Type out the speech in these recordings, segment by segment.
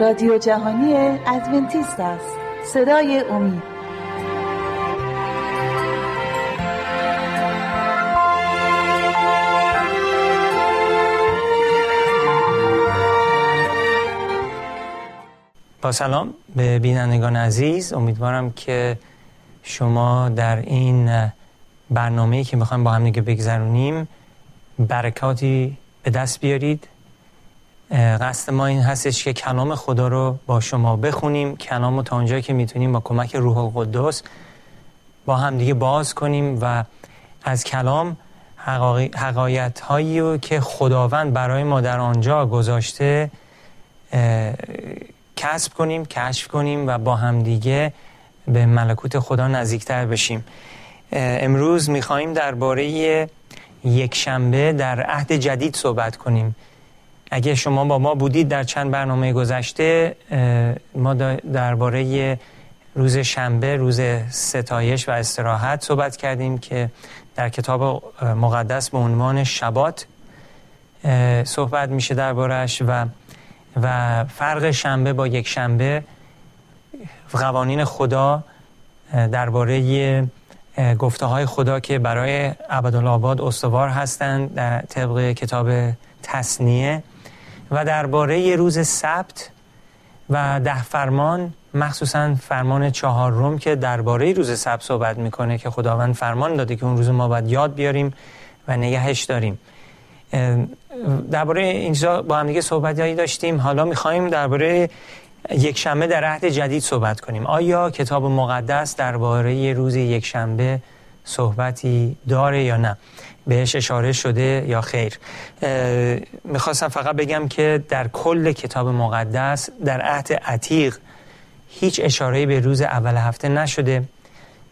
رادیو جهانی ادونتیست است. صدای امید. با سلام به بینندگان عزیز. امیدوارم که شما در این برنامه که می‌خوایم با هم دیگه بگذرونیم برکاتی به دست بیارید. قصد ما این هستش که کلام خدا رو با شما بخونیم. کلام رو تا اونجایی که می‌تونیم با کمک روح القدس با هم دیگه باز کنیم و از کلام حقایت هایی رو که خداوند برای ما در آنجا گذاشته کسب کنیم کشف کنیم و با هم دیگه به ملکوت خدا نزدیکتر بشیم. امروز میخواییم درباره یک شنبه در عهد جدید صحبت کنیم. اگه شما با ما بودید در چند برنامه گذشته ما درباره روز شنبه روز ستایش و استراحت صحبت کردیم که در کتاب مقدس به عنوان شبات صحبت میشه دربارش و و فرق شنبه با یک شنبه قوانین خدا درباره گفته های خدا که برای عبدالآباد استوار هستند در طبق کتاب تصنیه و درباره روز سبت و ده فرمان مخصوصا فرمان چهار روم که درباره روز سبت صحبت می‌کنه که خداوند فرمان داده که اون روز ما باید یاد بیاریم و نگهش داریم. درباره اینجا با هم دیگه صحبت داشتیم. حالا می‌خوایم درباره یک شنبه در عهد جدید صحبت کنیم. آیا کتاب مقدس درباره روز یک شنبه صحبتی داره یا نه؟ بهش اشاره شده یا خیر. می‌خواستم فقط بگم که در کل کتاب مقدس در عهد عتیق هیچ اشاره به روز اول هفته نشده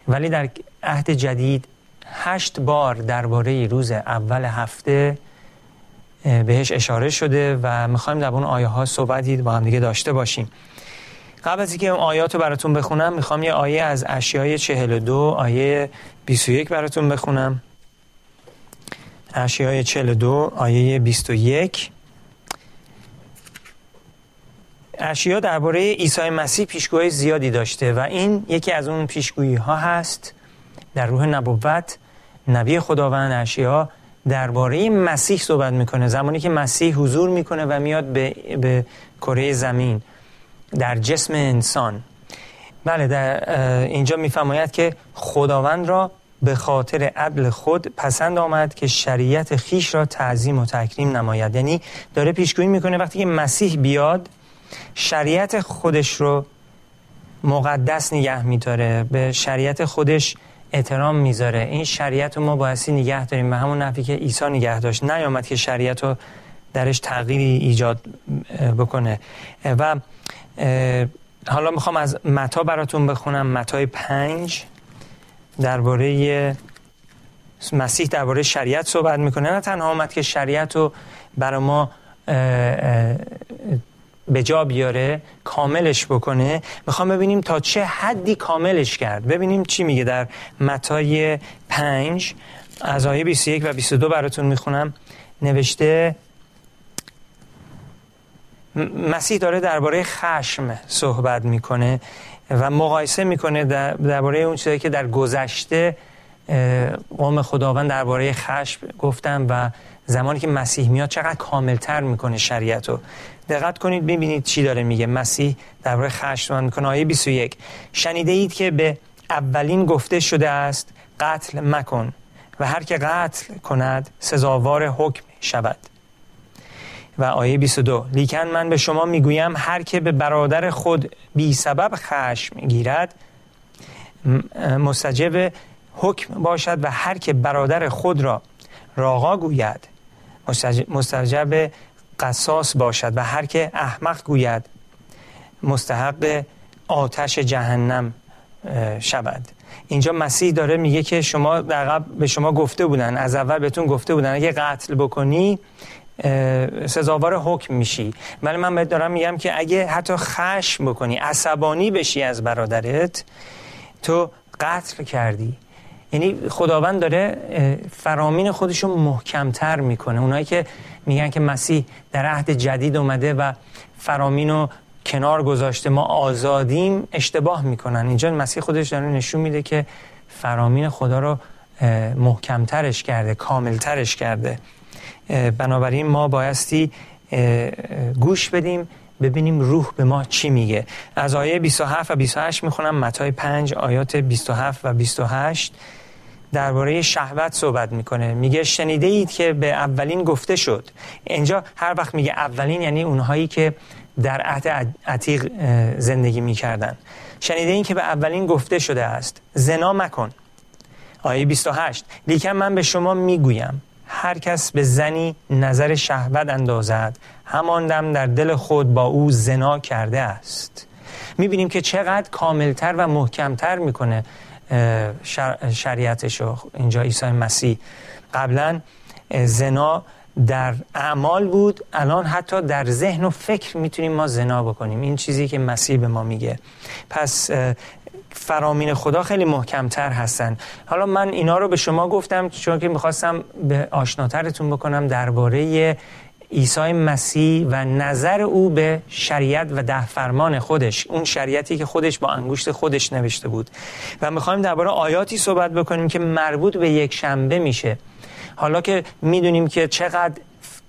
ولی در عهد جدید هشت بار درباره روز اول هفته بهش اشاره شده و می‌خوایم در اون آیه ها صحبتی با هم دیگه داشته باشیم. قبل از اینکه اون آیات رو براتون بخونم می‌خوام یه آیه از اشیای 42 آیه 21 براتون بخونم. اشیای 42 آیه 21 اشیا درباره عیسی مسیح پیشگوی زیادی داشته و این یکی از اون پیشگویی ها هست در روح نبوت. نبی خداوند اشیا درباره مسیح صحبت می‌کنه زمانی که مسیح حضور می‌کنه و میاد به, به کره زمین در جسم انسان. بله در اینجا میفرماید که خداوند را به خاطر عدل خود پسند آمد که شریعت خیش را تعظیم و تکریم نماید. یعنی داره پیشگویی می‌کنه وقتی که مسیح بیاد شریعت خودش رو مقدس نگه میتاره به شریعت خودش احترام می‌ذاره. این شریعت رو ما بایستی نگه داریم به همون نفی که عیسی نگه داشت. نیامد که شریعت رو درش تغییری ایجاد بکنه. و حالا می‌خوام از متا براتون بخونم. متای پنج. درباره مسیح درباره شریعت صحبت می‌کنه. نه تنها آمد که شریعت رو برای ما به جا بیاره کاملش بکنه. می‌خوام ببینیم تا چه حدی کاملش کرد. ببینیم چی میگه در متای پنج از آیه 21 و 22 براتون می‌خونم. نوشته مسیح داره درباره خشم صحبت می‌کنه. و مقایسه می‌کنه درباره اون چیزی که در گذشته قوم خداوند درباره خشم گفتن و زمانی که مسیح میاد چقدر کاملتر می‌کنه شریعت رو دقت کنید ببینید چی داره میگه. مسیح درباره خشم می‌کنه. آیه 21 شنیده اید که به اولین گفته شده است قتل مکن و هر که قتل کند سزاوار حکم شود. و آیه 22 لیکن من به شما می‌گویم هر که به برادر خود بی سبب خشم گیرد مستجب حکم باشد و هر که برادر خود را راغا گوید مستجب قصاص باشد و هر که احمق گوید مستحق آتش جهنم شود. اینجا مسیح داره میگه که شما در به شما گفته بودن از اول بهتون گفته بودن اگه قتل بکنی سزاوار حکم میشی. ولی من بهت دارم میگم که اگه حتی خشم بکنی عصبانی بشی از برادرت تو قتل کردی. یعنی خداوند داره فرامین خودشو محکمتر می‌کنه. اونایی که میگن که مسیح در عهد جدید اومده و فرامین رو کنار گذاشته ما آزادیم اشتباه می‌کنن. اینجا مسیح خودش داره نشون میده که فرامین خدا رو محکمترش کرده کاملترش کرده. بنابراین ما بایستی گوش بدیم ببینیم روح به ما چی میگه. از آیه 27 و 28 می‌خونم متای 5 آیات 27 و 28 درباره شهوت صحبت می‌کنه. میگه شنیده اید که به اولین گفته شد. اینجا هر وقت میگه اولین یعنی اونهایی که در عهد عتیق زندگی می‌کردن. شنیده این که به اولین گفته شده است. زنا مکن. آیه 28 لیکن من به شما می‌گویم. هر کس به زنی نظر شهوت اندازد. همان دم در دل خود با او زنا کرده است. می‌بینیم که چقدر کاملتر و محکمتر می‌کنه شریعتش اینجا عیسی مسیح قبلا زنا در اعمال بود. الان حتی در ذهن و فکر می‌تونیم ما زنا بکنیم. این چیزی که مسیح به ما میگه. پس فرامین خدا خیلی محکمتر هستن. حالا من اینا رو به شما گفتم چون که می‌خواستم به آشناترتون بکنم درباره عیسی مسیح و نظر او به شریعت و ده فرمان خودش. اون شریعتی که خودش با انگشت خودش نوشته بود. و می‌خوایم درباره آیاتی صحبت بکنیم که مربوط به یک شنبه میشه. حالا که می‌دونیم که چقدر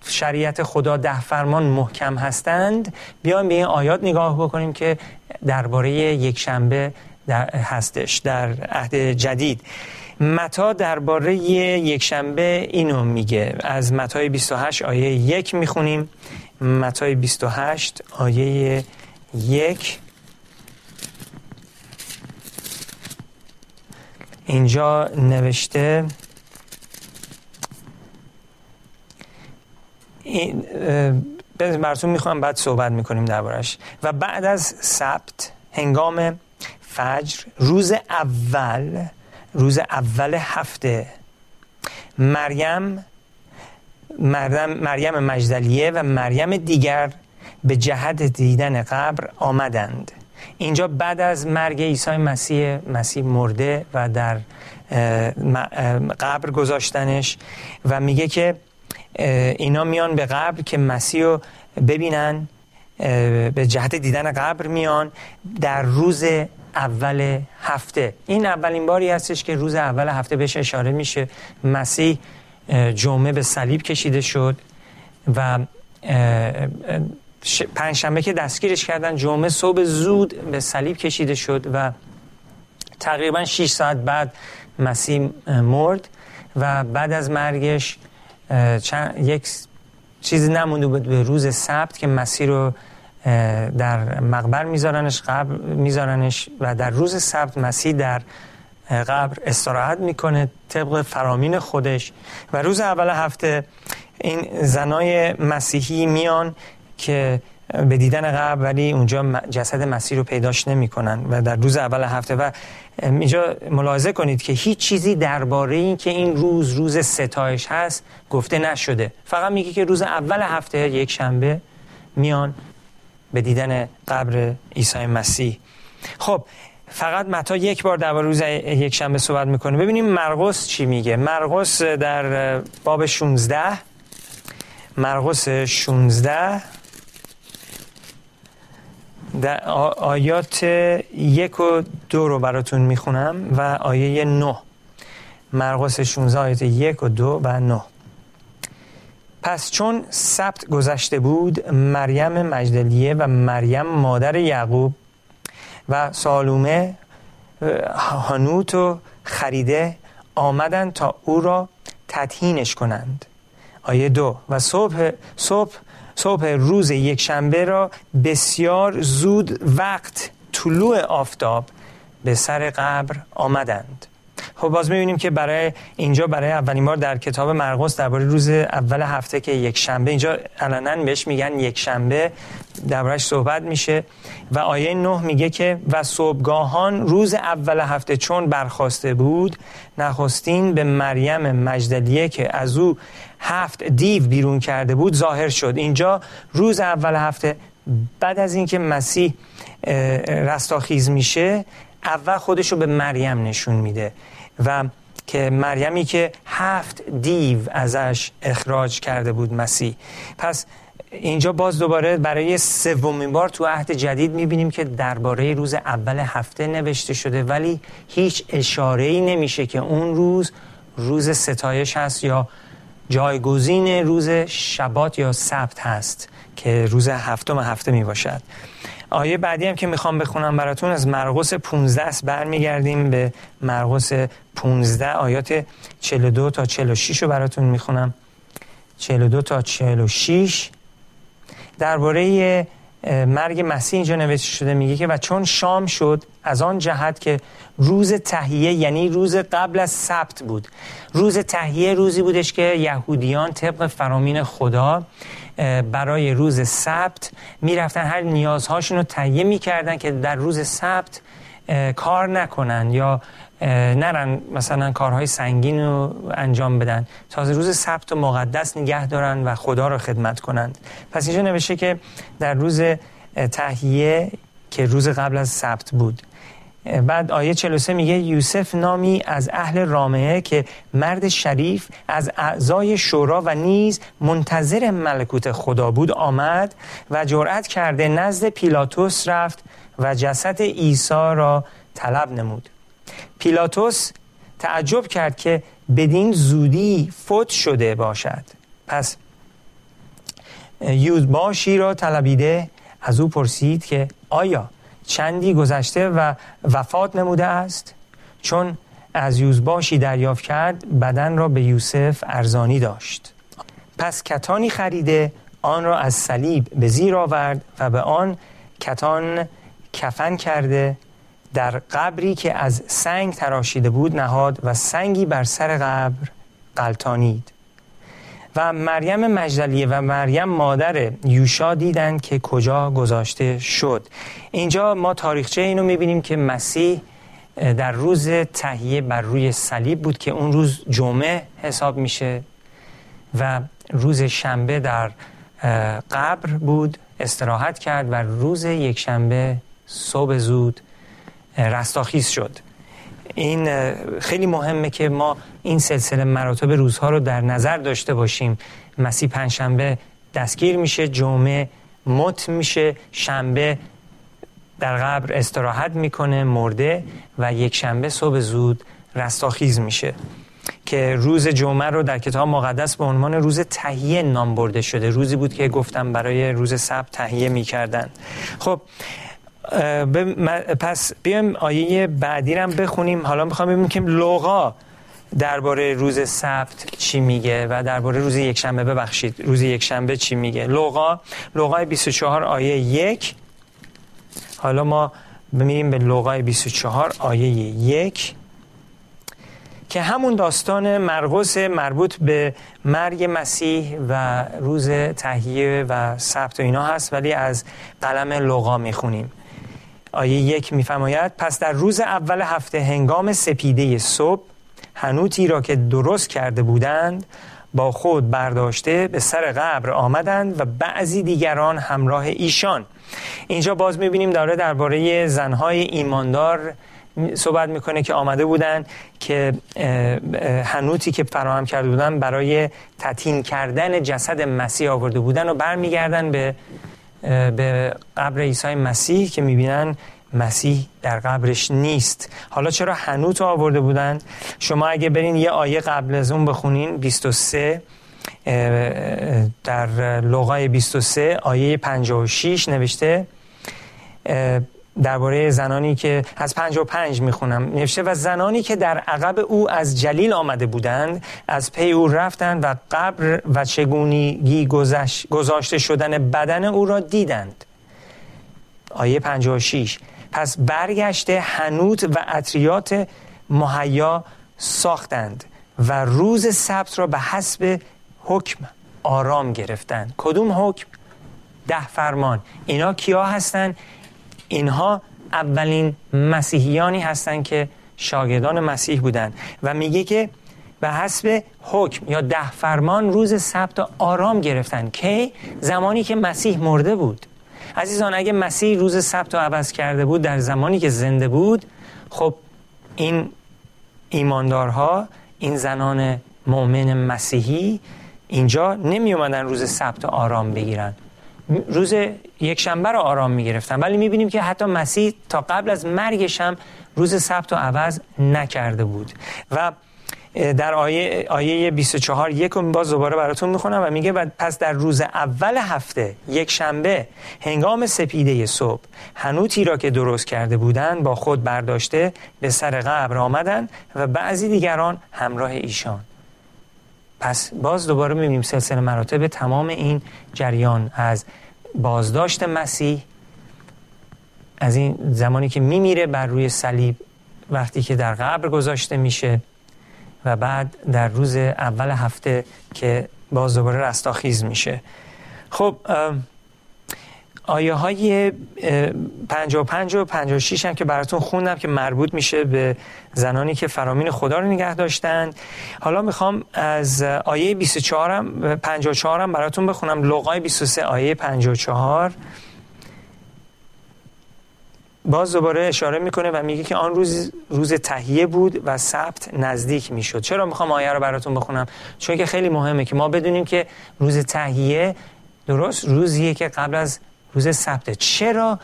شریعت خدا ده فرمان محکم هستند بیایم به این آیات نگاه بکنیم که درباره یک شنبه در هستش در عهد جدید. متا درباره یک شنبه اینو میگه. از متای 28 آیه یک می‌خونیم. متای 28 آیه یک. اینجا نوشته این مرسوم می‌خوام بعد صحبت می‌کنیم دربارش و بعد از سبت هنگام فجر روز اول روز اول هفته. مریم مریم, مریم مجدلیه و مریم دیگر به جهت دیدن قبر آمدند. اینجا بعد از مرگ عیسی مسیح مسیح مرده و در قبر گذاشتنش و میگه که اینا میان به قبر که مسیح رو ببینن به جهت دیدن قبر میان. در روز اول هفته. این اولین باری هستش که روز اول هفته بهش اشاره میشه. مسیح جمعه به صلیب کشیده شد و پنجشنبه که دستگیرش کردن جمعه صبح زود به صلیب کشیده شد و تقریبا 6 ساعت بعد مسیح مرد و بعد از مرگش یک چیزی نمونده بود به روز سبت که مسیح رو در مقبر میذارنش قبر میذارنش و در روز سبت مسیح در قبر استراحت می‌کنه طبق فرامین خودش. و روز اول هفته این زنای مسیحی میان که به دیدن قبر ولی اونجا جسد مسیح رو پیداش نمی‌کنن و در روز اول هفته. و اینجا ملاحظه کنید که هیچ چیزی درباره این که این روز روز ستایش هست گفته نشده. فقط میگه که روز اول هفته یک شنبه میان به دیدن قبر عیسی مسیح. خب فقط متا یک بار در روز یک شنبه صحبت می‌کنه ببینیم مرقس چی میگه. مرقس در باب 16 مرقس 16 در آیات یک و دو رو براتون می‌خونم و آیه نه. مرقس 16 آیات یک و دو و نه. پس چون سبت گذشته بود مریم مجدلیه و مریم مادر یعقوب و سالومه هانوت و خریده آمدن تا او را تطهینش کنند. آیه دو. و صبح, صبح, صبح روز یک شنبه را بسیار زود وقت طلوع آفتاب به سر قبر آمدند. خب باز می‌بینیم که برای اینجا برای اولین بار در کتاب مرقس درباره روز اول هفته که یک شنبه اینجا علنا بهش میگن یک شنبه دربارش صحبت میشه و آیه نه میگه که و صبحگاهان روز اول هفته چون برخواسته بود نخستین به مریم مجدلیه که از او هفت دیو بیرون کرده بود ظاهر شد. اینجا روز اول هفته بعد از اینکه مسیح رستاخیز میشه اول خودش رو به مریم نشون میده و که مریمی که هفت دیو ازش اخراج کرده بود مسیح. پس اینجا باز دوباره برای سومین بار تو عهد جدید می‌بینیم که درباره روز اول هفته نوشته شده ولی هیچ اشاره ای نمیشه که اون روز روز ستایش هست یا جایگزین روز شبات یا سبت هست که روز هفتم هفته می باشد آیه بعدی هم که می‌خوام بخونم براتون از مرقس 15 است. برمیگردیم به مرقس 15 آیات 42 تا 46 رو براتون می‌خونم. 42 تا 46 درباره مرگ مسیح اینجا نوشته شده میگه که و چون شام شد از آن جهت که روز تهیه یعنی روز قبل از سبت بود. روز تهیه روزی بودش که یهودیان طبق فرامین خدا برای روز سبت می‌رفتن هر نیازهاشون رو تهیه می‌کردن که در روز سبت کار نکنن یا نرن مثلا کارهای سنگین رو انجام بدن. تازه روز سبت و مقدس نگه دارن و خدا رو خدمت کنند. پس اینجا نوشته که در روز تهیه که روز قبل از سبت بود بعد آیه 43 میگه یوسف نامی از اهل رامعه که مرد شریف از اعضای شورا و نیز منتظر ملکوت خدا بود آمد و جرأت کرده نزد پیلاتوس رفت و جسد عیسی را طلب نمود. پیلاتوس تعجب کرد که بدین زودی فوت شده باشد. پس یوزباشی را طلبیده از او پرسید که آیا چندی گذشته و وفات نموده است؟ چون از یوزباشی دریافت کرد بدن را به یوسف ارزانی داشت. پس کتانی خریده آن را از صلیب به زیر آورد و به آن کتان کفن کرده. در قبری که از سنگ تراشیده بود نهاد و سنگی بر سر قبر قلتانید. و مریم مجدلیه و مریم مادر یوشا دیدند که کجا گذاشته شد. اینجا ما تاریخچه اینو می‌بینیم که مسیح در روز تهیه بر روی صلیب بود که اون روز جمعه حساب میشه و روز شنبه در قبر بود استراحت کرد و روز یک شنبه صبح زود رستاخیز شد. این خیلی مهمه که ما این سلسله مراتب روزها رو در نظر داشته باشیم. مسیح پنجشنبه دستگیر میشه جمعه مت میشه شنبه در قبر استراحت می‌کنه مرده و یک شنبه صبح زود رستاخیز میشه. که روز جمعه رو در کتاب مقدس به عنوان روز تهیه نام برده شده. روزی بود که گفتم برای روز سبت تهیه می‌کردن. خب پس بیایم آیه بعدی رو بخونیم. حالا می‌خوام ببینیم که لغا درباره روز سبت چی میگه و درباره روز یکشنبه ببخشید. روز یکشنبه چی میگه؟ لغا لغای 24 آیه یک. حالا ما میریم به لغای 24 آیه یک. که همون داستان مرقس مربوط به مرگ مسیح و روز تهیه و سبت و اینا هست ولی از قلم لغا می‌خونیم. آیه یک میفرماید پس در روز اول هفته هنگام سپیده صبح هنوتی را که درست کرده بودند با خود برداشته به سر قبر آمدند و بعضی دیگران همراه ایشان. اینجا باز می‌بینیم داره درباره زنهای ایماندار صحبت می‌کنه که آمده بودن که هنوتی که فراهم کرده بودن برای تطین کردن جسد مسیح آورده بودن و برمیگردن به به قبر عیسی مسیح که می‌بینن مسیح در قبرش نیست. حالا چرا هنوت آورده بودند شما اگه برین یه آیه قبل از اون بخونین 23 در لغای 23 آیه 56 نوشته درباره زنانی که از 55 می‌خونم. نوشته و زنانی که در عقب او از جلیل آمده بودند از پی او رفتند و قبر و چگونگی گذاشته شدن بدن او را دیدند. آیه 56 پس برگشته هنوت و اطریات مهیا ساختند و روز سبت را به حسب حکم آرام گرفتند. کدوم حکم؟ ده فرمان. اینا کیا هستند؟ اینها اولین مسیحیانی هستند که شاگردان مسیح بودند و میگه که به حسب حکم یا ده فرمان روز سبت آرام گرفتن. کی؟ زمانی که مسیح مرده بود. عزیزان اگه مسیح روز سبت رو عوض کرده بود در زمانی که زنده بود خب این ایماندارها این زنان مؤمن مسیحی اینجا نمی اومدن روز سبت آرام بگیرن. روز یک شنبه رو آرام می گرفتن ولی می بینیم که حتی مسیح تا قبل از مرگش هم روز سبت و عوض نکرده بود. و در آیه, آیه 24 یک باز دوباره براتون می‌خونم و میگه پس در روز اول هفته یک شنبه هنگام سپیده صبح هنوتی را که درست کرده بودند با خود برداشته به سر قبر آمدند و بعضی دیگران همراه ایشان. پس باز دوباره می‌بینیم سلسله مراتب تمام این جریان از بازداشت مسیح از این زمانی که میمیره بر روی صلیب وقتی که در قبر گذاشته میشه و بعد در روز اول هفته که باز دوباره رستاخیز میشه. خب آیه های 55 و 56 هم که براتون خوندم که مربوط میشه به زنانی که فرامین خدا رو نگه داشتن. حالا می‌خوام از آیه 24 هم 54 هم براتون بخونم. لغای 23 آیه 54 باز دوباره اشاره می‌کنه و میگه که آن روز روز تهیه بود و سبت نزدیک می‌شد. چرا می‌خوام آیه رو براتون بخونم؟ چون که خیلی مهمه که ما بدونیم که روز تهیه درست روزیه که قبل از روز سبت. چرا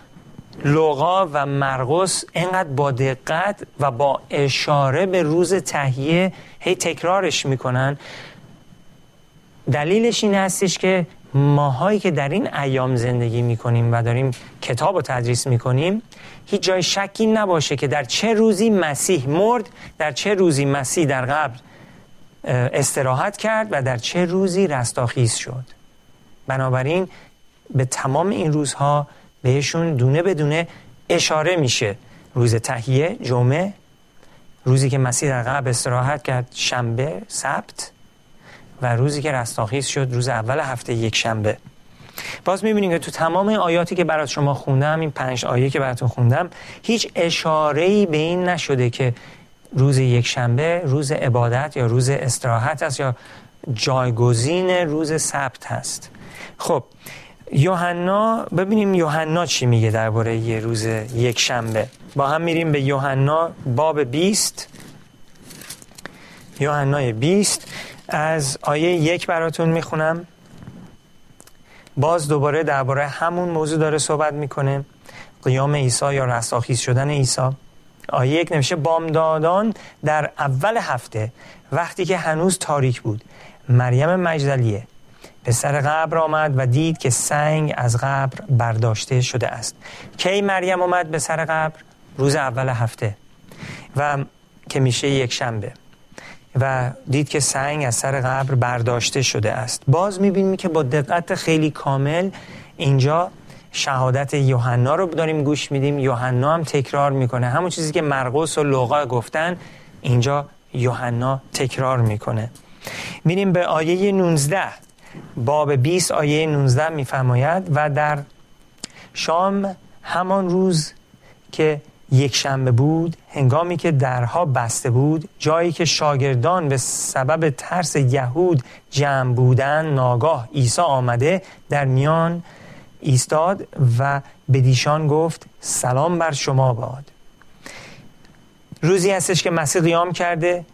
لغا و مرقس اینقدر با دقت و با اشاره به روز تهیه هی تکرارش می‌کنن؟ دلیلش این هستش که ماهایی که در این ایام زندگی می‌کنیم و داریم کتاب رو تدریس می‌کنیم هیچ جای شکی نباشه که در چه روزی مسیح مرد در چه روزی مسیح در قبل استراحت کرد و در چه روزی رستاخیز شد. بنابراین به تمام این روزها بهشون دونه به دونه اشاره میشه. روز تهیه جمعه روزی که مسیح در قبل استراحت کرد شنبه سبت و روزی که رستاخیز شد روز اول هفته یک شنبه. باز می‌بینیم که تو تمام آیاتی که برات شما خوندم این پنج آیه که براتون خوندم هیچ اشاره به این نشده که روز یک شنبه روز عبادت یا روز استراحت است یا جایگزین روز سبت هست. خب یوحنا ببینیم یوحنا چی میگه درباره یه روز یک شنبه. با هم میریم به یوحنا باب 20 یوحنای 20 از آیه یک براتون می‌خونم. باز دوباره درباره همون موضوع داره صحبت می‌کنه. قیام عیسی یا رستاخیز شدن عیسی. آیه یک نمیشه بامدادان در اول هفته وقتی که هنوز تاریک بود مریم مجدلیه. به سر قبر آمد و دید که سنگ از قبر برداشته شده است. کی مریم آمد به سر قبر؟ روز اول هفته. و که میشه یک شنبه. و دید که سنگ از سر قبر برداشته شده است. باز می‌بینیم که با دقت خیلی کامل اینجا شهادت یوحنا رو داریم گوش میدیم. یوحنا هم تکرار می‌کنه. همون چیزی که مرقس و لوقا گفتن اینجا یوحنا تکرار می‌کنه. میریم به آیه 19 باب 20 آیه 19 میفرماید و در شام همان روز که یک شنبه بود هنگامی که درها بسته بود جایی که شاگردان به سبب ترس یهود جمع بودن ناگاه عیسی آمده در میان ایستاد و به دیشان گفت سلام بر شما باد. روزی هستش که مسیح قیام کرده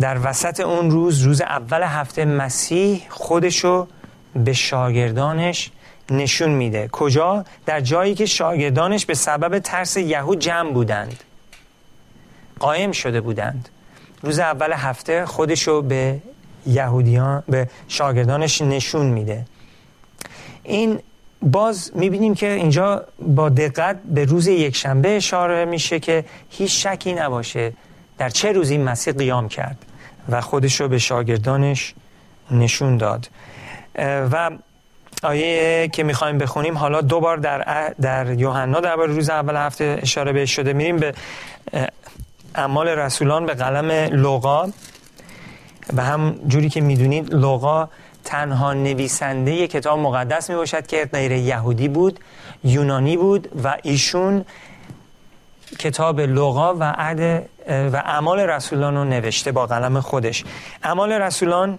در وسط اون روز روز اول هفته مسیح خودشو به شاگردانش نشون میده. کجا؟ در جایی که شاگردانش به سبب ترس یهود جمع بودند. قایم شده بودند. روز اول هفته خودشو به یهودیان به شاگردانش نشون میده. این باز می‌بینیم که اینجا با دقت به روز یکشنبه اشاره میشه که هیچ شکی نباشه در چه روزی مسیح قیام کرد. و خودشو به شاگردانش نشون داد. و آیه که می‌خوایم بخونیم حالا دو بار در در یوحنا در روز اول هفته اشاره بهش شده. میریم به اعمال رسولان به قلم لوقا. و هم جوری که می‌دونید لوقا تنها نویسنده کتاب مقدس می باشد که غیر یهودی بود یونانی بود و ایشون کتاب لوقا و عد و اعمال رسولان رو نوشته با قلم خودش. اعمال رسولان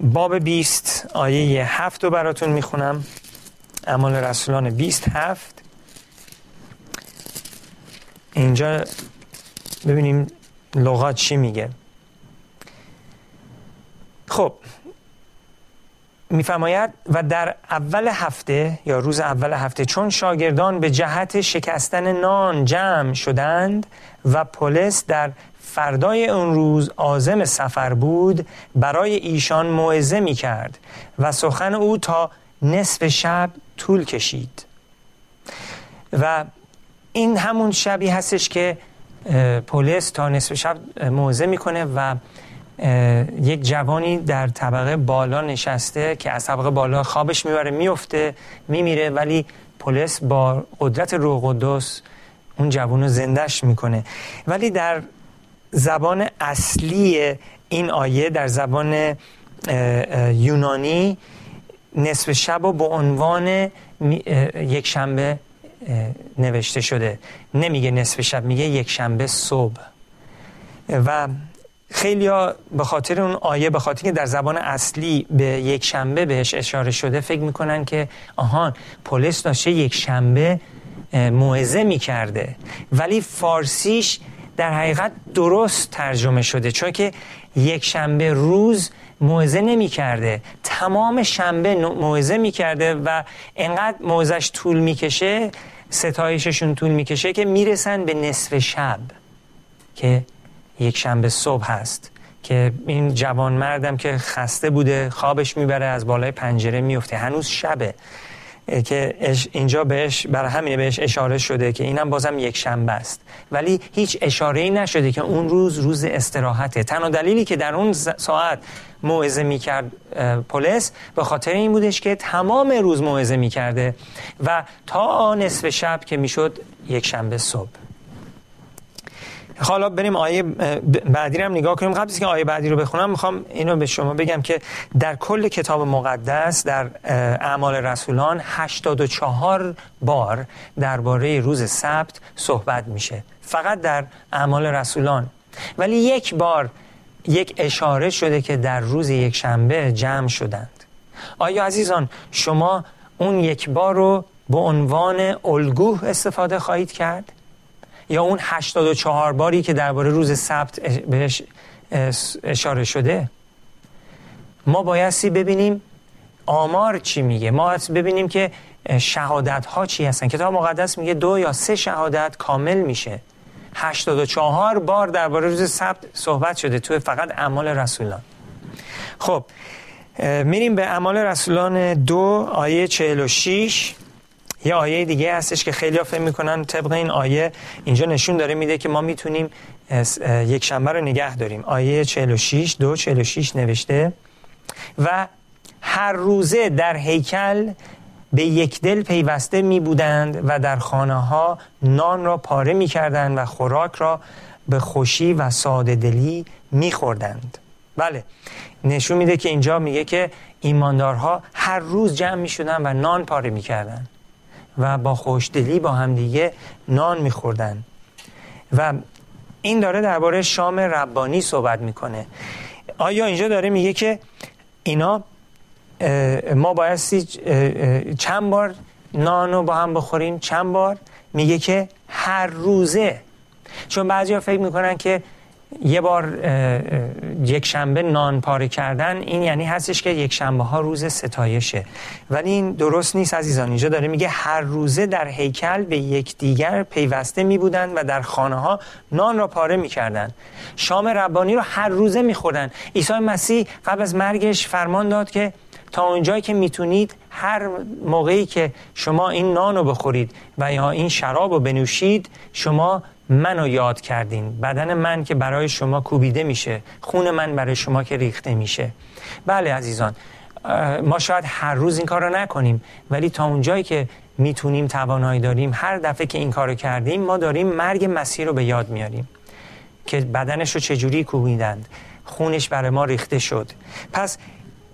باب 20 آیه 7 رو براتون می‌خونم. اعمال رسولان 20 هفت. اینجا ببینیم لغات چی میگه. خب میفرماید و در اول هفته یا روز اول هفته چون شاگردان به جهت شکستن نان جمع شدند و پولس در فردای اون روز آزم سفر بود برای ایشان موعظه می کرد و سخن او تا نصف شب طول کشید. و این همون شبی هستش که پلیس تا نصف شب موعظه می‌کنه و یک جوانی در طبقه بالا نشسته که از طبقه بالا خوابش می‌بره میفته میمیره ولی پلیس با قدرت روح قدس اون جوان رو زندش می‌کنه. ولی در زبان اصلی این آیه در زبان یونانی نصف شب و به عنوان یک شنبه نوشته شده. نمیگه نصف شب میگه یک شنبه صبح. و خیلی به خاطر اون آیه به خاطر که در زبان اصلی به یک شنبه بهش اشاره شده فکر می‌کنن که آهان پلیس داشته یک شنبه موعظه می‌کرده. ولی فارسیش در حقیقت درست ترجمه شده چون که یک شنبه روز موعظه نمی کرده تمام شنبه موعظه می کرده و انقدر موعظش طول می‌کشه ستایششون طول می‌کشه که می‌رسن به نصف شب. که یک شنبه صبح هست که این جوان مردم که خسته بوده خوابش می‌بره از بالای پنجره میفته هنوز شبه. که اینجا بهش برای همینه بهش اشاره شده که اینم بازم یک شنبه است. ولی هیچ اشاره ای نشده که اون روز روز استراحته. تنها دلیلی که در اون ساعت موعظه می‌کرد پلیس به خاطر این بودش که تمام روز موعظه می‌کرده و تا نصف شب که می‌شد یک شنبه صبح. حالا بریم آیه بعدی رو هم نگاه کنیم. قبل از که آیه بعدی رو بخونم می‌خوام اینو به شما بگم که در کل کتاب مقدس در اعمال رسولان 84 بار درباره روز سبت صحبت میشه. فقط در اعمال رسولان. ولی یک بار یک اشاره شده که در روز یک شنبه جمع شدند. آیا عزیزان شما اون یک بار رو به عنوان الگوه استفاده خواهید کرد؟ یا اون 84 باری که درباره روز سبت بهش اشاره شده ما بایستی ببینیم آمار چی میگه. ما ببینیم که شهادت ها چی هستن. کتاب مقدس میگه دو یا سه شهادت کامل میشه. 84 بار درباره روز سبت صحبت شده تو فقط اعمال رسولان. خب میریم به اعمال رسولان دو آیه 46 یه آیه دیگه هستش که خیلی فهم می‌کنن طبق این آیه اینجا نشون داره میده که ما می‌تونیم یک شنبه رو نگه داریم. آیه 46 دو 46 نوشته و هر روزه در هیکل به یک دل پیوسته می بودند و در خانه ها نان را پاره می کردند و خوراک را به خوشی و ساده دلی می خوردند بله نشون میده که اینجا میگه که ایماندارها هر روز جمع می شدن و نان پاره می کردن و با خوشدلی با همدیگه نان می خوردن و این داره درباره شام ربانی صحبت می‌کنه. آیا اینجا داره میگه که اینا ما بایستی چند بار نانو با هم بخوریم؟ چند بار؟ میگه که هر روزه. چون بعضی فکر می‌کنن که یه بار یک شنبه نان پاره کردن این یعنی هستش که یک شنبه ها روز ستایشه. ولی این درست نیست عزیزان اینجا داره میگه هر روزه در هیکل به یکدیگر پیوسته می بودن و در خانه ها نان را پاره می‌کردن. شام ربانی رو هر روزه میخوردن. عیسی مسیح قبل از مرگش فرمان داد که تا اونجایی که می‌تونید هر موقعی که شما این نان رو بخورید و یا این شراب رو بنوشید شما منو یاد کردین. بدن من که برای شما کوبیده میشه خون من برای شما که ریخته میشه. بله عزیزان ما شاید هر روز این کار رو نکنیم ولی تا اونجایی که می‌تونیم توانایی داریم هر دفعه که این کار رو کردیم ما داریم مرگ مسیح رو به یاد میاریم که بدنش رو چجوری کوبیدند. خونش برای ما ریخته شد. پس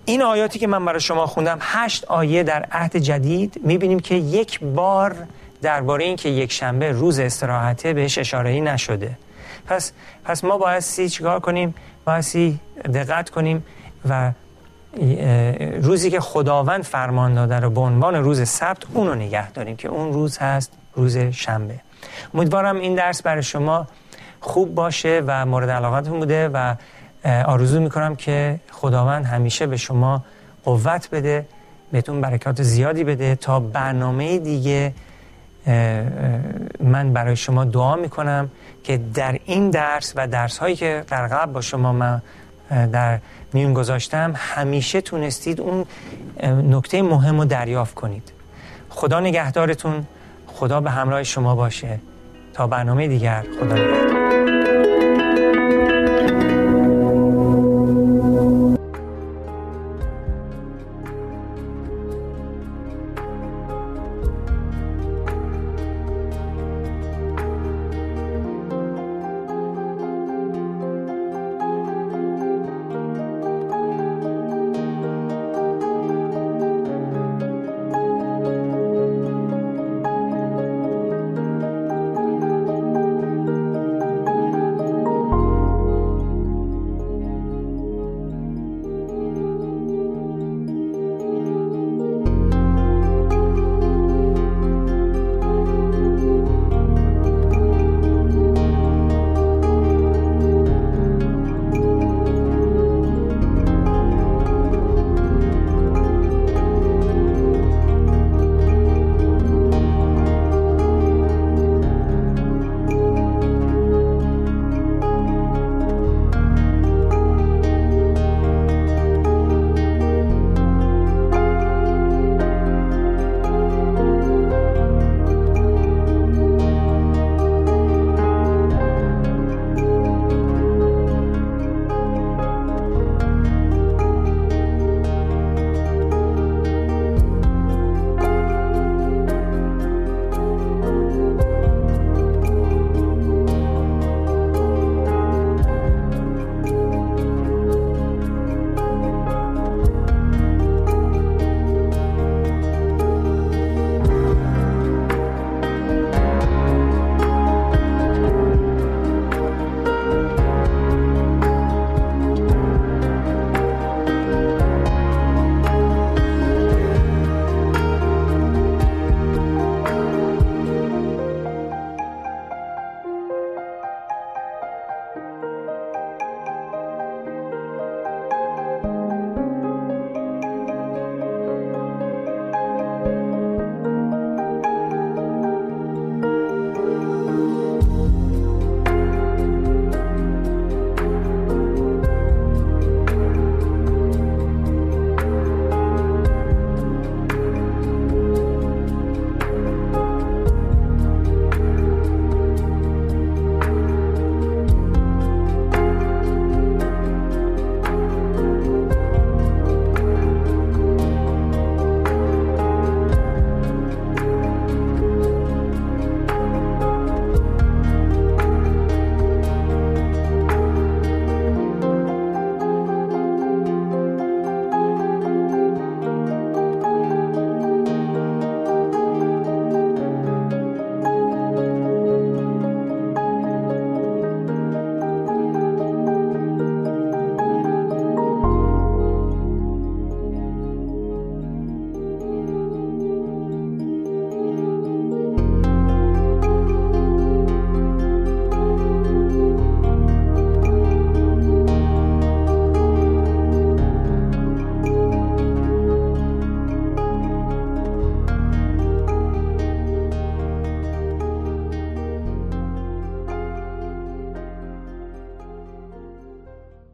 این آیاتی که من برای شما خوندم هشت آیه در عهد جدید می‌بینیم که یک بار درباره این که یک شنبه روز استراحته بهش اشاره ای نشده. پس پس ما بایستی چیکار کنیم؟ بایستی دقت کنیم و روزی که خداوند فرمان داده رو به عنوان روز سبت اون رو نگه داریم که اون روز هست روز شنبه. امیدوارم این درس برای شما خوب باشه و مورد علاقتون بوده و آرزو می‌کنم که خداوند همیشه به شما قوت بده بهتون برکات زیادی بده تا برنامه دیگه من برای شما دعا می‌کنم که در این درس و درس هایی که در قبل با شما من در میون گذاشتم همیشه تونستید اون نکته مهم رو دریافت کنید. خدا نگهدارتون خدا به همراه شما باشه. تا برنامه دیگر خدا نگهدار.